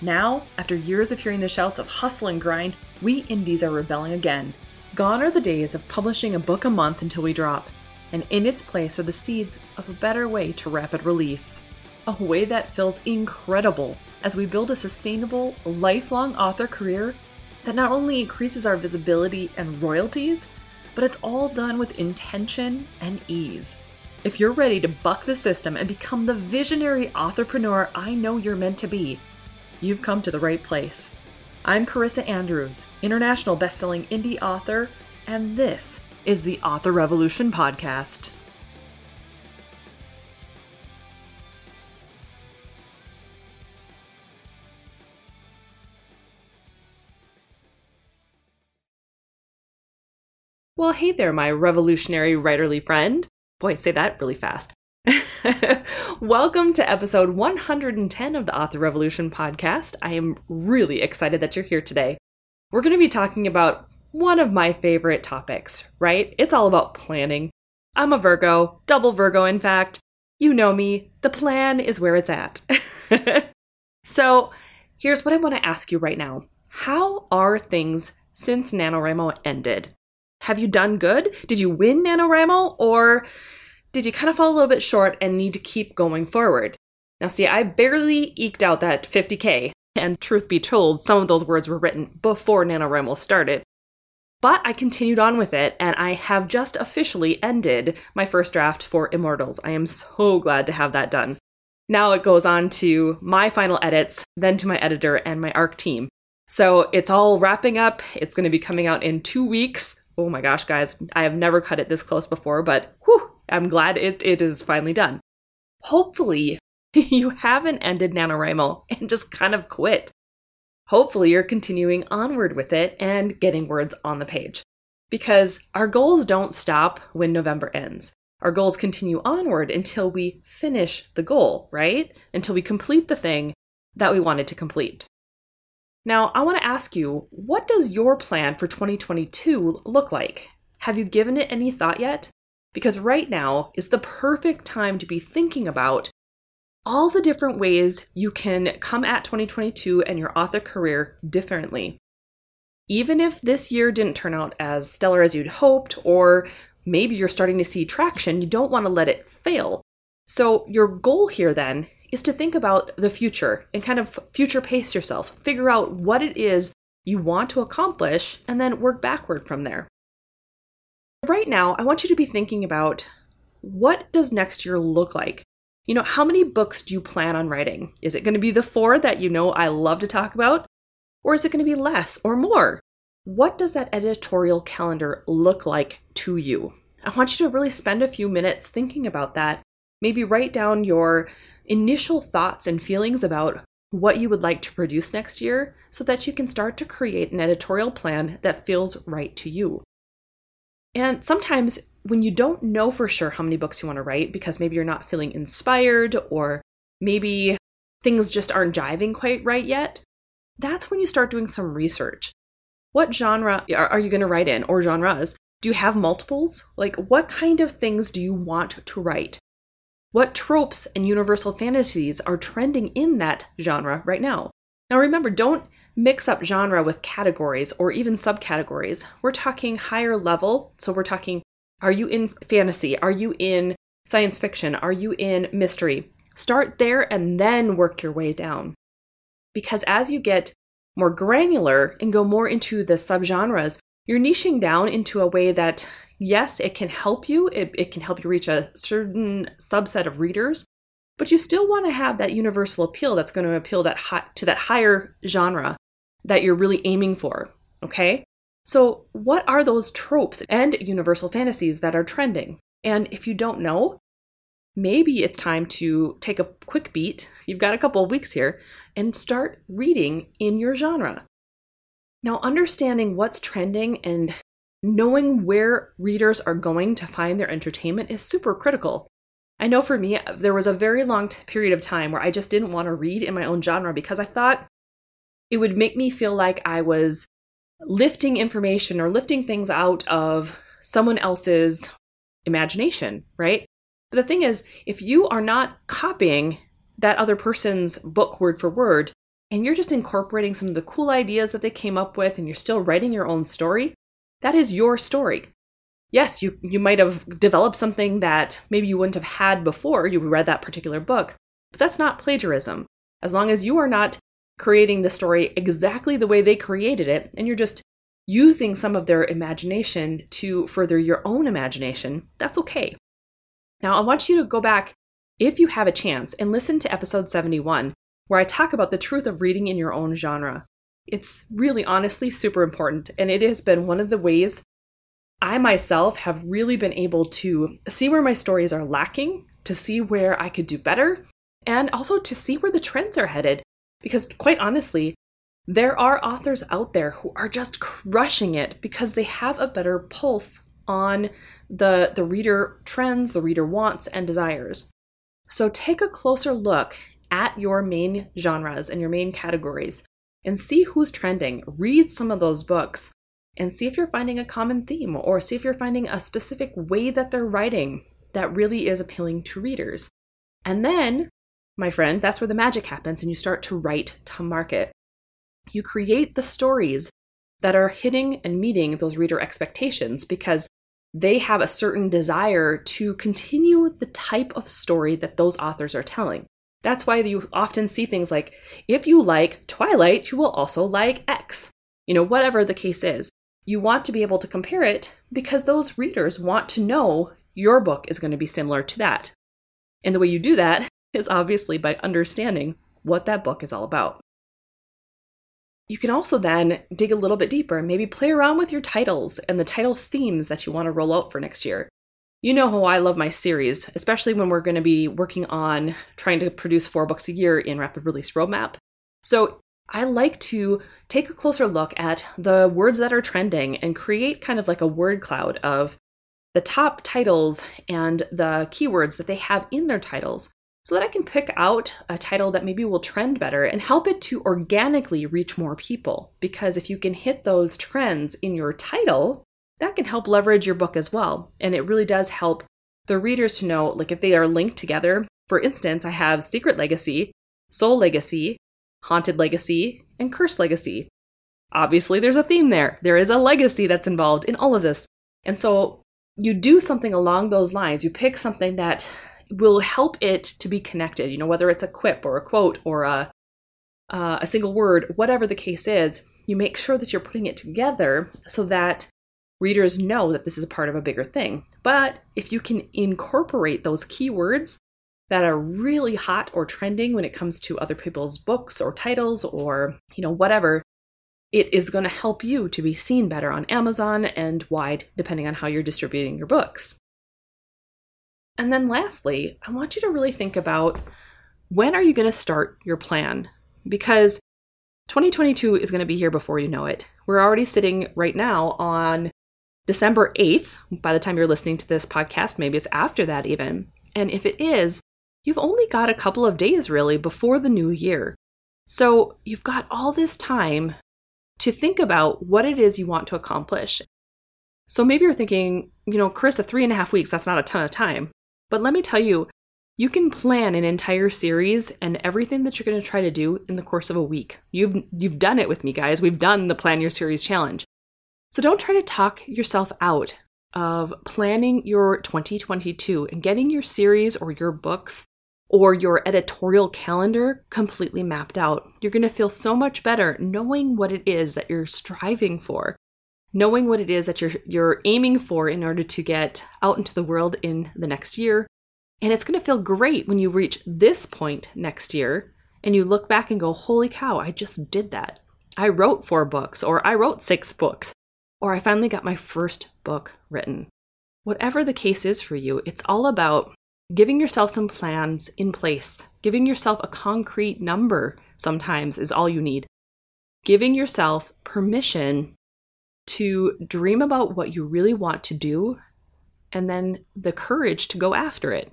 Now, after years of hearing the shouts of hustle and grind, we indies are rebelling again. Gone are the days of publishing a book a month until we drop, and in its place are the seeds of a better way to rapid release. A way that feels incredible as we build a sustainable, lifelong author career that not only increases our visibility and royalties, but it's all done with intention and ease. If you're ready to buck the system and become the visionary entrepreneur I know you're meant to be, you've come to the right place. I'm Carissa Andrews, international best-selling indie author, and this is the Author Revolution podcast. Well, hey there, my revolutionary writerly friend. Boy, say that really fast. Welcome to episode 110 of the Author Revolution podcast. I am really excited that you're here today. We're going to be talking about one of my favorite topics, right? It's all about planning. I'm a Virgo, double Virgo, in fact. You know me, the plan is where it's at. so, here's what I want to ask you right now How are things since NaNoWriMo ended? Have you done good? Did you win NaNoWriMo? Or did you kind of fall a little bit short and need to keep going forward? Now, see, I barely eked out that 50K, and truth be told, some of those words were written before NaNoWriMo started. But I continued on with it, and I have just officially ended my first draft for Immortals. I am so glad to have that done. Now it goes on to my final edits, then to my editor and my ARC team. So it's all wrapping up. It's going to be coming out in two weeks. Oh my gosh, guys, I have never cut it this close before, but whew, I'm glad it, it is finally done. Hopefully, you haven't ended NaNoWriMo and just kind of quit. Hopefully, you're continuing onward with it and getting words on the page. Because our goals don't stop when November ends. Our goals continue onward until we finish the goal, right? Until we complete the thing that we wanted to complete. Now, I want to ask you, what does your plan for 2022 look like? Have you given it any thought yet? Because right now is the perfect time to be thinking about all the different ways you can come at 2022 and your author career differently. Even if this year didn't turn out as stellar as you'd hoped, or maybe you're starting to see traction, you don't want to let it fail. So, your goal here then is to think about the future and kind of future pace yourself. Figure out what it is you want to accomplish and then work backward from there. Right now, I want you to be thinking about what does next year look like? You know, how many books do you plan on writing? Is it going to be the four that you know I love to talk about? Or is it going to be less or more? What does that editorial calendar look like to you? I want you to really spend a few minutes thinking about that. Maybe write down your initial thoughts and feelings about what you would like to produce next year so that you can start to create an editorial plan that feels right to you. And sometimes when you don't know for sure how many books you want to write because maybe you're not feeling inspired or maybe things just aren't jiving quite right yet, that's when you start doing some research. What genre are you going to write in or genres? Do you have multiples? Like, what kind of things do you want to write? What tropes and universal fantasies are trending in that genre right now? Now, remember, don't mix up genre with categories or even subcategories. We're talking higher level. So, we're talking are you in fantasy? Are you in science fiction? Are you in mystery? Start there and then work your way down. Because as you get more granular and go more into the subgenres, you're niching down into a way that yes, it can help you, it, it can help you reach a certain subset of readers, but you still want to have that universal appeal that's going to appeal that hi- to that higher genre that you're really aiming for, okay? So, what are those tropes and universal fantasies that are trending? And if you don't know, maybe it's time to take a quick beat. You've got a couple of weeks here and start reading in your genre. Now, understanding what's trending and knowing where readers are going to find their entertainment is super critical. I know for me, there was a very long t- period of time where I just didn't want to read in my own genre because I thought it would make me feel like I was lifting information or lifting things out of someone else's imagination, right? But the thing is, if you are not copying that other person's book word for word, and you're just incorporating some of the cool ideas that they came up with, and you're still writing your own story, that is your story. Yes, you, you might have developed something that maybe you wouldn't have had before you read that particular book, but that's not plagiarism. As long as you are not creating the story exactly the way they created it, and you're just using some of their imagination to further your own imagination, that's okay. Now, I want you to go back, if you have a chance, and listen to episode 71, where I talk about the truth of reading in your own genre. It's really honestly super important, and it has been one of the ways I myself have really been able to see where my stories are lacking, to see where I could do better, and also to see where the trends are headed. Because, quite honestly, there are authors out there who are just crushing it because they have a better pulse on the, the reader trends, the reader wants, and desires. So take a closer look at your main genres and your main categories and see who's trending. Read some of those books and see if you're finding a common theme or see if you're finding a specific way that they're writing that really is appealing to readers. And then, my friend, that's where the magic happens and you start to write to market. You create the stories that are hitting and meeting those reader expectations because they have a certain desire to continue the type of story that those authors are telling. That's why you often see things like if you like Twilight, you will also like X. You know, whatever the case is, you want to be able to compare it because those readers want to know your book is going to be similar to that. And the way you do that is obviously by understanding what that book is all about. You can also then dig a little bit deeper, maybe play around with your titles and the title themes that you want to roll out for next year. You know how I love my series, especially when we're going to be working on trying to produce four books a year in Rapid Release Roadmap. So I like to take a closer look at the words that are trending and create kind of like a word cloud of the top titles and the keywords that they have in their titles so that I can pick out a title that maybe will trend better and help it to organically reach more people. Because if you can hit those trends in your title, that can help leverage your book as well. And it really does help the readers to know, like if they are linked together. For instance, I have Secret Legacy, Soul Legacy, Haunted Legacy, and Cursed Legacy. Obviously, there's a theme there. There is a legacy that's involved in all of this. And so you do something along those lines. You pick something that will help it to be connected. You know, whether it's a quip or a quote or a uh, a single word, whatever the case is, you make sure that you're putting it together so that readers know that this is a part of a bigger thing. But if you can incorporate those keywords that are really hot or trending when it comes to other people's books or titles or, you know, whatever, it is going to help you to be seen better on Amazon and wide, depending on how you're distributing your books. And then lastly, I want you to really think about when are you going to start your plan? Because 2022 is going to be here before you know it. We're already sitting right now on December 8th. By the time you're listening to this podcast, maybe it's after that even. And if it is, you've only got a couple of days really before the new year. So you've got all this time to think about what it is you want to accomplish. So maybe you're thinking, you know, Carissa, three and a half weeks, that's not a ton of time. But let me tell you, you can plan an entire series and everything that you're going to try to do in the course of a week. You've you've done it with me, guys. We've done the plan your series challenge. So don't try to talk yourself out of planning your 2022 and getting your series or your books or your editorial calendar completely mapped out. You're going to feel so much better knowing what it is that you're striving for knowing what it is that you're you're aiming for in order to get out into the world in the next year. And it's going to feel great when you reach this point next year and you look back and go, "Holy cow, I just did that. I wrote 4 books or I wrote 6 books or I finally got my first book written." Whatever the case is for you, it's all about giving yourself some plans in place. Giving yourself a concrete number sometimes is all you need giving yourself permission to dream about what you really want to do and then the courage to go after it.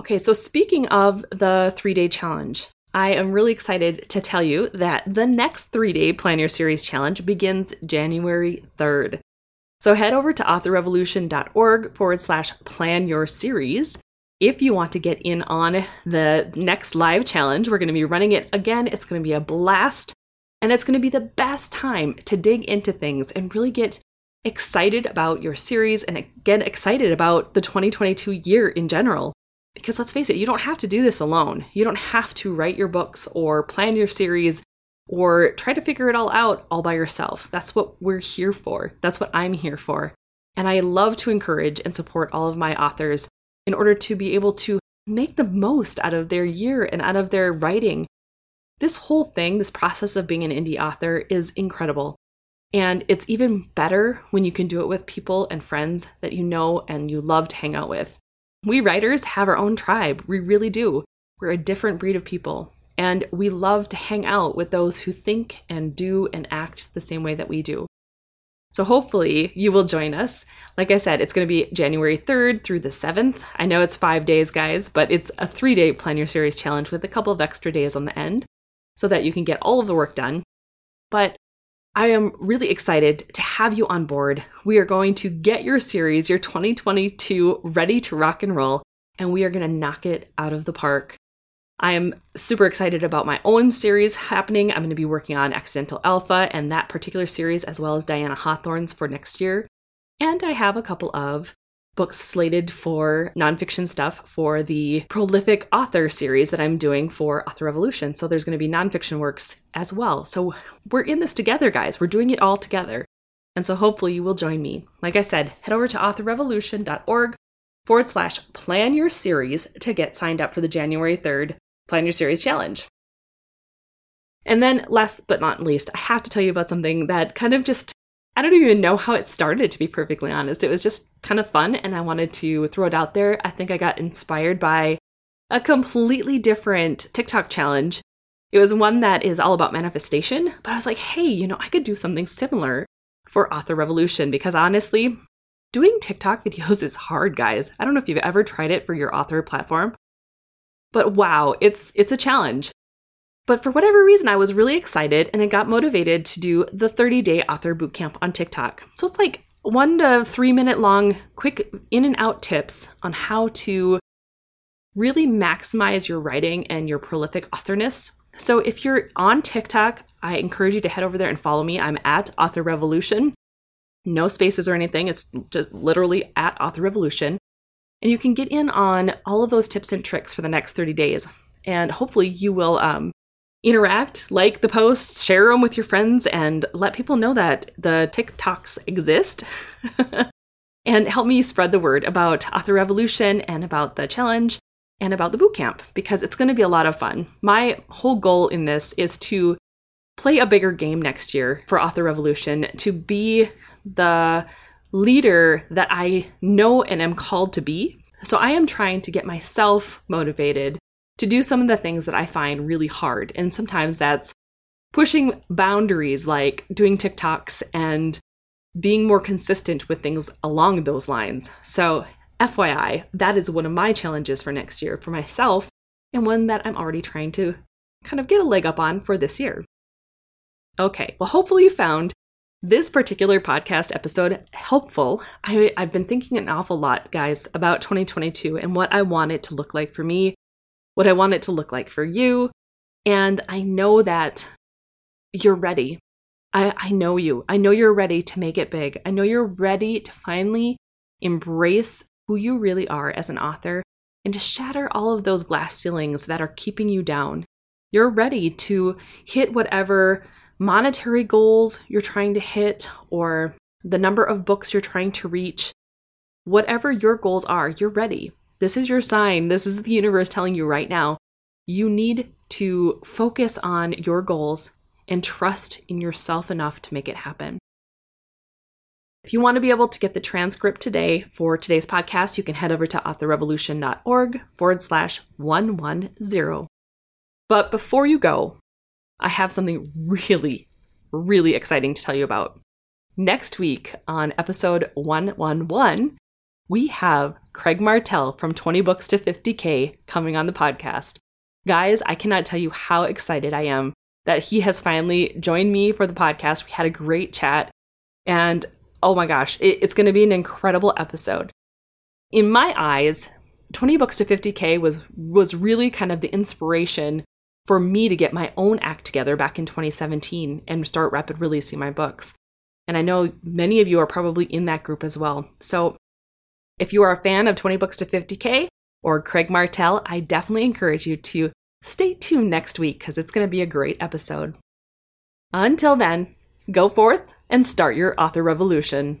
Okay, so speaking of the three day challenge, I am really excited to tell you that the next three day Plan Your Series challenge begins January 3rd. So head over to authorrevolution.org forward slash plan your series if you want to get in on the next live challenge. We're going to be running it again. It's going to be a blast. And it's going to be the best time to dig into things and really get excited about your series and get excited about the 2022 year in general. Because let's face it, you don't have to do this alone. You don't have to write your books or plan your series or try to figure it all out all by yourself. That's what we're here for. That's what I'm here for. And I love to encourage and support all of my authors in order to be able to make the most out of their year and out of their writing. This whole thing, this process of being an indie author, is incredible. And it's even better when you can do it with people and friends that you know and you love to hang out with. We writers have our own tribe. We really do. We're a different breed of people. And we love to hang out with those who think and do and act the same way that we do. So hopefully you will join us. Like I said, it's going to be January 3rd through the 7th. I know it's five days, guys, but it's a three day Plan Your Series challenge with a couple of extra days on the end so that you can get all of the work done. But I am really excited to have you on board. We are going to get your series, your 2022, ready to rock and roll, and we are going to knock it out of the park. I am super excited about my own series happening. I'm going to be working on Accidental Alpha and that particular series, as well as Diana Hawthorne's for next year. And I have a couple of books slated for nonfiction stuff for the prolific author series that I'm doing for Author Revolution. So there's going to be nonfiction works as well. So we're in this together, guys. We're doing it all together. And so hopefully you will join me. Like I said, head over to authorrevolution.org forward slash plan your series to get signed up for the January 3rd Plan Your Series Challenge. And then, last but not least, I have to tell you about something that kind of just, I don't even know how it started, to be perfectly honest. It was just kind of fun, and I wanted to throw it out there. I think I got inspired by a completely different TikTok challenge. It was one that is all about manifestation, but I was like, hey, you know, I could do something similar for Author Revolution because honestly, doing TikTok videos is hard, guys. I don't know if you've ever tried it for your author platform, but wow, it's it's a challenge. But for whatever reason, I was really excited and I got motivated to do the 30 day author bootcamp on TikTok. So it's like one to three minute long, quick in and out tips on how to really maximize your writing and your prolific authorness. So if you're on TikTok, I encourage you to head over there and follow me. I'm at Author Revolution. No spaces or anything. It's just literally at Author Revolution. And you can get in on all of those tips and tricks for the next 30 days. And hopefully, you will um, interact, like the posts, share them with your friends, and let people know that the TikToks exist. and help me spread the word about Author Revolution and about the challenge and about the bootcamp because it's going to be a lot of fun. My whole goal in this is to play a bigger game next year for Author Revolution, to be the leader that I know and am called to be. So I am trying to get myself motivated to do some of the things that I find really hard. And sometimes that's pushing boundaries like doing TikToks and being more consistent with things along those lines. So, FYI, that is one of my challenges for next year for myself and one that I'm already trying to kind of get a leg up on for this year. Okay, well, hopefully you found this particular podcast episode helpful. I, I've been thinking an awful lot, guys, about 2022 and what I want it to look like for me, what I want it to look like for you. And I know that you're ready. I, I know you. I know you're ready to make it big. I know you're ready to finally embrace who you really are as an author and to shatter all of those glass ceilings that are keeping you down. You're ready to hit whatever monetary goals you're trying to hit or the number of books you're trying to reach, whatever your goals are, you're ready. This is your sign. This is the universe telling you right now. You need to focus on your goals and trust in yourself enough to make it happen. If you want to be able to get the transcript today for today's podcast, you can head over to authorrevolution.org forward slash 110. But before you go, I have something really, really exciting to tell you about. Next week on episode 111, we have Craig Martelle from 20 Books to 50K coming on the podcast. Guys, I cannot tell you how excited I am that he has finally joined me for the podcast. We had a great chat, and oh my gosh, it, it's going to be an incredible episode. In my eyes, 20 Books to 50K was, was really kind of the inspiration for me to get my own act together back in 2017 and start rapid releasing my books. And I know many of you are probably in that group as well. So if you are a fan of 20 Books to 50K or Craig Martelle, I definitely encourage you to stay tuned next week because it's going to be a great episode. Until then, go forth and start your author revolution.